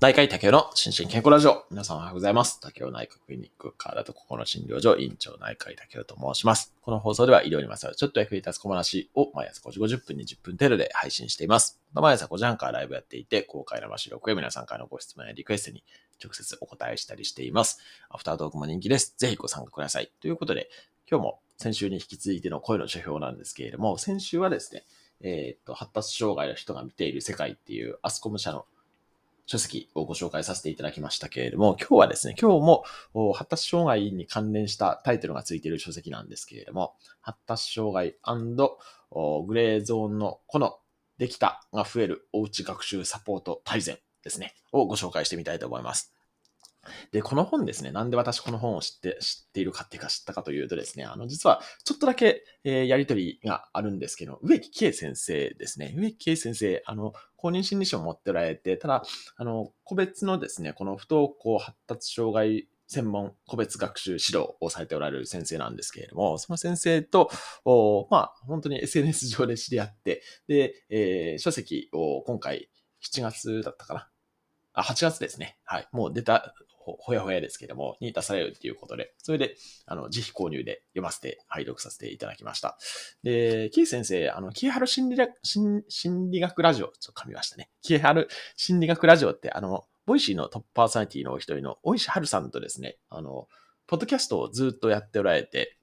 内科医竹雄の心身健康ラジオ。皆さんおはようございます。竹雄内科クリニック体と心の診療所院長内科医竹雄と申します。この放送では医療にまつわるちょっと役に立つ小話を毎朝5時50分に10分程度で配信しています。毎朝5時半からライブやっていて、公開生収録や皆さんからのご質問やリクエストに直接お答えしたりしています。アフタートークも人気です。ぜひご参加ください。ということで、今日も先週に引き続いての声の書評なんですけれども、先週はですね、えっ、と、発達障害の人が見ている世界っていうアスコム社の書籍をご紹介させていただきましたけれども、今日はですね、今日も発達障害に関連したタイトルがついている書籍なんですけれども、発達障害グレーゾーンのこのできたが増えるおうち学習サポート大全ですね、をご紹介してみたいと思います。で、この本ですね、なんで私この本を知って、知っているかっていうか知ったかというとですね、あの、実はちょっとだけ、えー、やりとりがあるんですけど、植木圭先生ですね。植木圭先生、あの、公認心理師を持っておられて、ただ、あの、個別のですね、この不登校発達障害専門個別学習指導をされておられる先生なんですけれども、その先生と、まあ、本当に SNS 上で知り合って、で、えー、書籍を今回7月だったかな？あ、8月ですね。はい。もう出たほやほやですけども、に出されるっていうことで、それで、あの、自費購入で読ませて、拝読させていただきました。で、キー先生、あの、キーハル心理学、心理学ラジオ、ちょっと噛みましたね。キーハル心理学ラジオって、あの、ボイシーのトップパーソナリティのお一人の大石春さんとですね、あの、ポッドキャストをずっとやっておられて、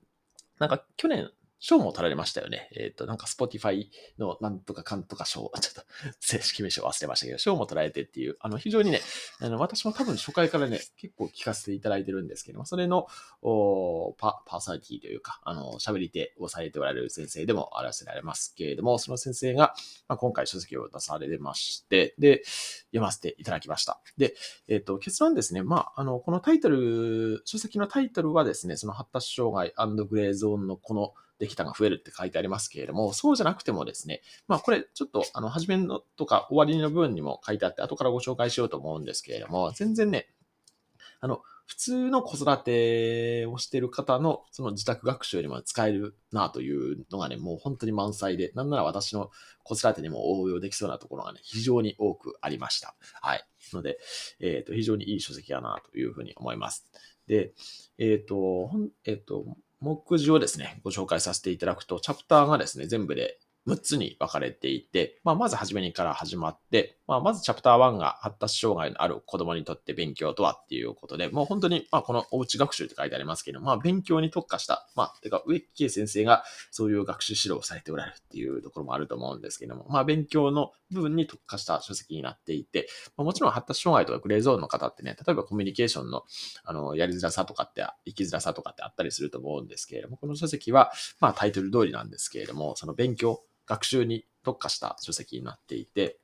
なんか去年、賞も取られましたよね。えっ、ー、と、なんか Spotify のなんとかかんとか賞、ちょっと正式名称忘れましたけど、賞も取られてっていう、あの、非常にね、あの、私も多分初回からね、結構聞かせていただいてるんですけども、それの、おパパーソナリティというか、あの、喋り手をされておられる先生でもあらせられますけれども、その先生が、まあ、今回書籍を出されまして、で、読ませていただきました。で、えっ、ー、と、結論ですね、まあ、あの、このタイトル、書籍のタイトルはですね、その発達障害グレーゾーンのこのできたが増えるって書いてありますけれども、そうじゃなくてもですね、まあこれちょっとあの、初めのとか終わりの部分にも書いてあって、後からご紹介しようと思うんですけれども、全然ね、あの、普通の子育てをしている方のその自宅学習にも使えるなというのがね、もう本当に満載で、なんなら私の子育てにも応用できそうなところがね、非常に多くありました。はい。ので、えっ、ー、と、非常にいい書籍だなというふうに思います。で、えっ、ー、と、えっ、ー、と、目次をですね、ご紹介させていただくと、チャプターがですね、全部で6つに分かれていて、まあ、まず初めにから始まって、まあ、まずチャプター1が発達障害のある子供にとって勉強とはっていうことで、もう本当に、まあ、このおうち学習って書いてありますけど、まあ、勉強に特化した、まあ、てか、植木先生がそういう学習指導をされておられるっていうところもあると思うんですけども、まあ、勉強の部分に特化した書籍になっていて、まあ、もちろん発達障害とかグレーゾーンの方ってね、例えばコミュニケーションの、あの、やりづらさとかって、生きづらさとかってあったりすると思うんですけれども、この書籍は、まあ、タイトル通りなんですけれども、その勉強、学習に特化した書籍になっていて、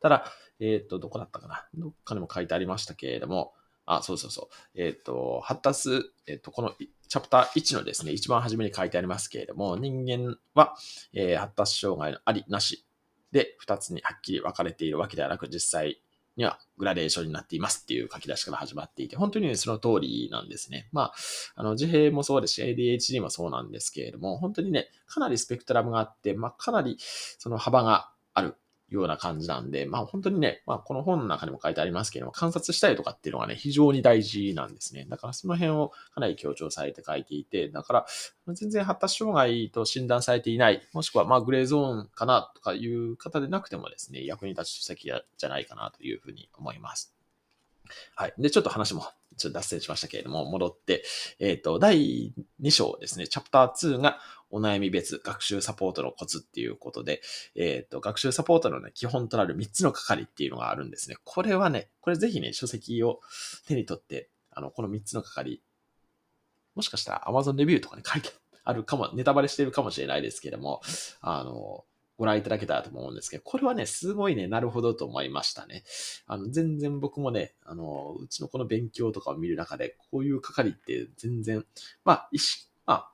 ただ、えっ、ー、と、どこだったかな？どっかにも書いてありましたけれども、あ、そうそうそう。えっ、ー、と、発達、えっ、ー、と、このチャプター1のですね、一番初めに書いてありますけれども、人間は、えー、発達障害のあり、なしで2つにはっきり分かれているわけではなく、実際にはグラデーションになっていますっていう書き出しから始まっていて、本当に、ね、その通りなんですね。まあ、あの、自閉もそうですし、ADHD もそうなんですけれども、本当にね、かなりスペクトラムがあって、まあ、かなりその幅がような感じなんで、まあ本当にね、まあこの本の中にも書いてありますけども、観察したりとかっていうのがね、非常に大事なんですね。だからその辺をかなり強調されて書いていて、だから全然発達障害と診断されていない、もしくはまあグレーゾーンかなとかいう方でなくてもですね、役に立つ書籍じゃないかなというふうに思います。はい。で、ちょっと話もちょっと脱線しましたけれども、戻って、えっ、ー、と、第2章ですね、チャプター2がお悩み別学習サポートのコツっていうことで、えっ、と、学習サポートのね、基本となる3つの係っていうのがあるんですね。これはね、これぜひね、書籍を手に取って、あの、この3つの係、もしかしたら Amazon レビューとかに書いてあるかも、ネタバレしてるかもしれないですけども、あの、ご覧いただけたらと思うんですけど、これはね、すごいね、なるほどと思いましたね。あの、全然僕もね、あの、うちのこの勉強とかを見る中で、こういう係って全然、まあ、意識、まあ、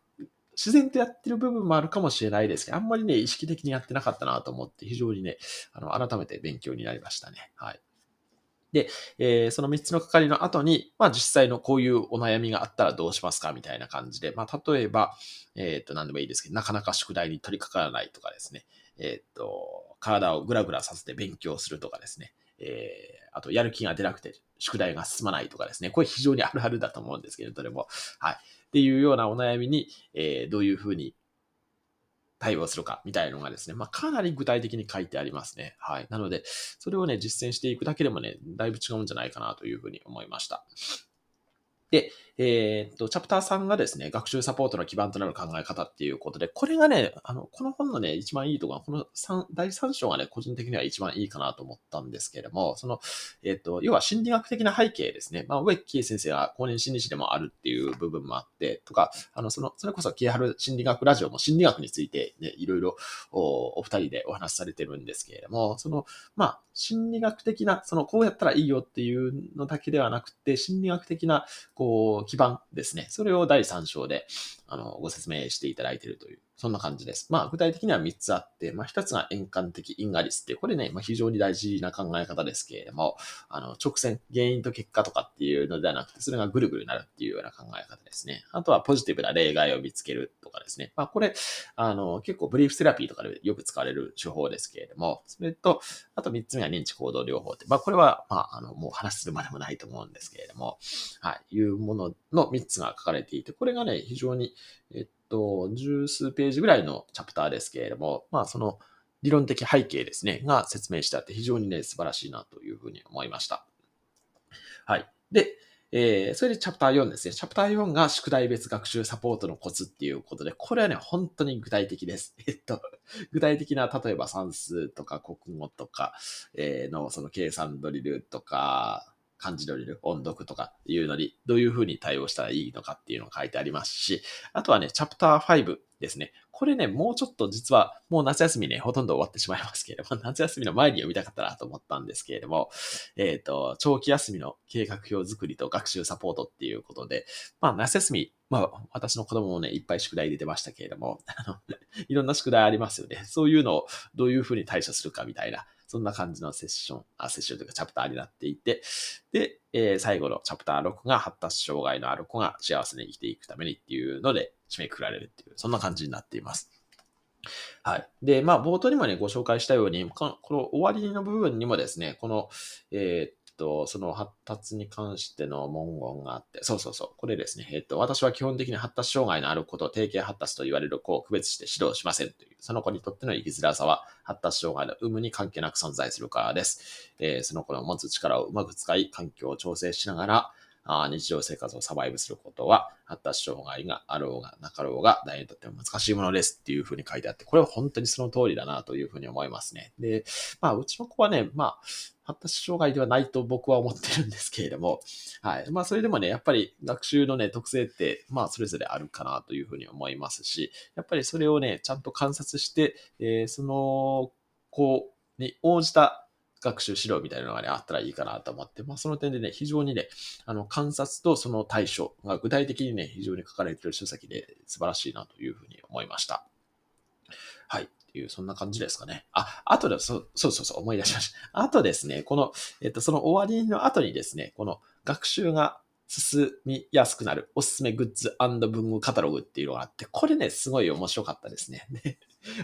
自然とやってる部分もあるかもしれないですけど、あんまりね、意識的にやってなかったなと思って、非常にね、あの、改めて勉強になりましたね。はい。で、えー、その3つの係の後に、まあ実際のこういうお悩みがあったらどうしますかみたいな感じで、まあ例えば、えっ、ー、と、何でもいいですけど、なかなか宿題に取り掛からないとかですね、えっ、ー、と、体をぐらぐらさせて勉強するとかですね、えー、あとやる気が出なくて宿題が進まないとかですね。これ非常にあるあるだと思うんですけれど、も。はい。っていうようなお悩みに、えー、どういうふうに対応するかみたいなのがですね、まあ、かなり具体的に書いてありますね。はい。なので、それをね、実践していくだけでもね、だいぶ違うんじゃないかなというふうに思いました。で、えー、っと、チャプター3がですね、学習サポートの基盤となる考え方っていうことで、これがね、あの、この本のね、一番いいところは、この3、第3章がね、個人的には一番いいかなと思ったんですけれども、その、えー、っと、要は心理学的な背景ですね。まあ、植木先生が公認心理師でもあるっていう部分もあって、とか、あの、その、それこそ、キハル心理学ラジオも心理学についてね、いろいろお、お二人でお話しされてるんですけれども、その、まあ、心理学的な、その、こうやったらいいよっていうのだけではなくて、心理学的な、こう、基盤ですね。それを第3章で、あの、ご説明していただいているというそんな感じです。まあ、具体的には3つあって、まあ、1つが円環的因果率って、これね、まあ、非常に大事な考え方ですけれども、あの、直線、原因と結果とかっていうのではなくて、それがぐるぐるなるっていうような考え方ですね。あとはポジティブな例外を見つけるとかですね。まあ、これ、あの、結構ブリーフセラピーとかでよく使われる手法ですけれども、それと、あと3つ目は認知行動療法って、まあ、これは、まあ、あの、もう話するまでもないと思うんですけれども、はい、いうものの3つが書かれていて、これがね、非常に、えっと、十数ページぐらいのチャプターですけれども、まあ、その理論的背景ですね、が説明してあって非常にね、素晴らしいなというふうに思いました。はい。で、えー、それでチャプター4ですね。チャプター4が宿題別学習サポートのコツっていうことで、これはね、本当に具体的です。えっと、具体的な、例えば算数とか国語とか、えー、のその計算ドリルとか、漢字ドリル、音読とかいうのに、どういうふうに対応したらいいのかっていうのが書いてありますし、あとはね、チャプター5ですね。これね、もうちょっと実は、もう夏休みね、ほとんど終わってしまいますけれども、夏休みの前に読みたかったなと思ったんですけれども、えっ、ー、と、長期休みの計画表作りと学習サポートっていうことで、まあ、夏休み、まあ、私の子供もね、いっぱい宿題入れてましたけれども、あの、いろんな宿題ありますよね。そういうのをどういうふうに対処するかみたいな、そんな感じのセッション、あ、セッションというかチャプターになっていて、で、えー、最後のチャプター6が発達障害のある子が幸せに生きていくためにっていうので締めくくられるっていう、そんな感じになっています。はい。で、まあ、冒頭にもね、ご紹介したように、この終わりの部分にもですね、この、えー、と、その発達に関しての文言があって、そうそうそう、これですね。えっと、私は基本的に発達障害のある子と定型発達と言われる子を区別して指導しませんという、その子にとっての生きづらさは発達障害の有無に関係なく存在するからです。えー、その子の持つ力をうまく使い、環境を調整しながら、あ日常生活をサバイブすることは、発達障害があろうがなかろうが、誰にとっても難しいものですっていうふうに書いてあって、これは本当にその通りだなというふうに思いますね。で、まあ、うちの子はね、まあ、発達障害ではないと僕は思ってるんですけれども、はい。まあ、それでもね、やっぱり学習のね、特性って、まあ、それぞれあるかなというふうに思いますし、やっぱりそれをね、ちゃんと観察して、えー、その子に応じた学習指導みたいなのがね、あったらいいかなと思って、まあその点でね、非常にね、あの、観察とその対処が具体的にね、非常に書かれている書籍で素晴らしいなというふうに思いました。はい。ていう、そんな感じですかね。あ、あとで、そそうそうそう、思い出しました。あとですね、この、えっと、その終わりの後にですね、この学習が進みやすくなるおすすめグッズ文具カタログっていうのがあって、これね、すごい面白かったですね。で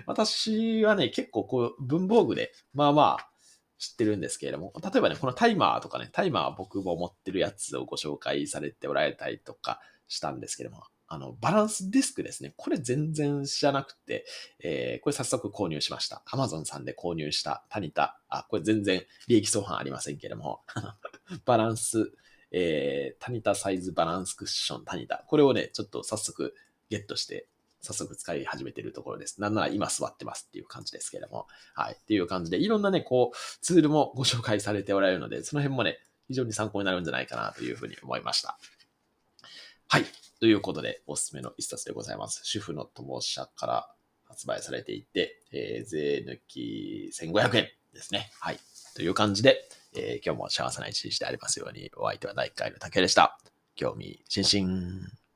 私はね、結構こう文房具で、まあまあ、知ってるんですけれども、例えばね、このタイマーとかね、タイマーは僕も持ってるやつをご紹介されておられたりとかしたんですけれども、あの、バランスディスクですね。これ全然知らなくて、えー、これ早速購入しました。Amazon さんで購入したタニタ。あ、これ全然利益相反ありませんけれども、バランス、えー、タニタサイズバランスクッションタニタ。これをね、ちょっと早速ゲットして早速使い始めてるところです。なんなら今座ってますっていう感じですけれども。はい。っていう感じで、いろんなね、こう、ツールもご紹介されておられるので、その辺もね、非常に参考になるんじゃないかなというふうに思いました。はい。ということで、おすすめの一冊でございます。主婦の友社から発売されていて、えー、税抜き1500円ですね。はい。という感じで、えー、今日も幸せな一日でありますように、お相手は第1回の竹でした。興味津々。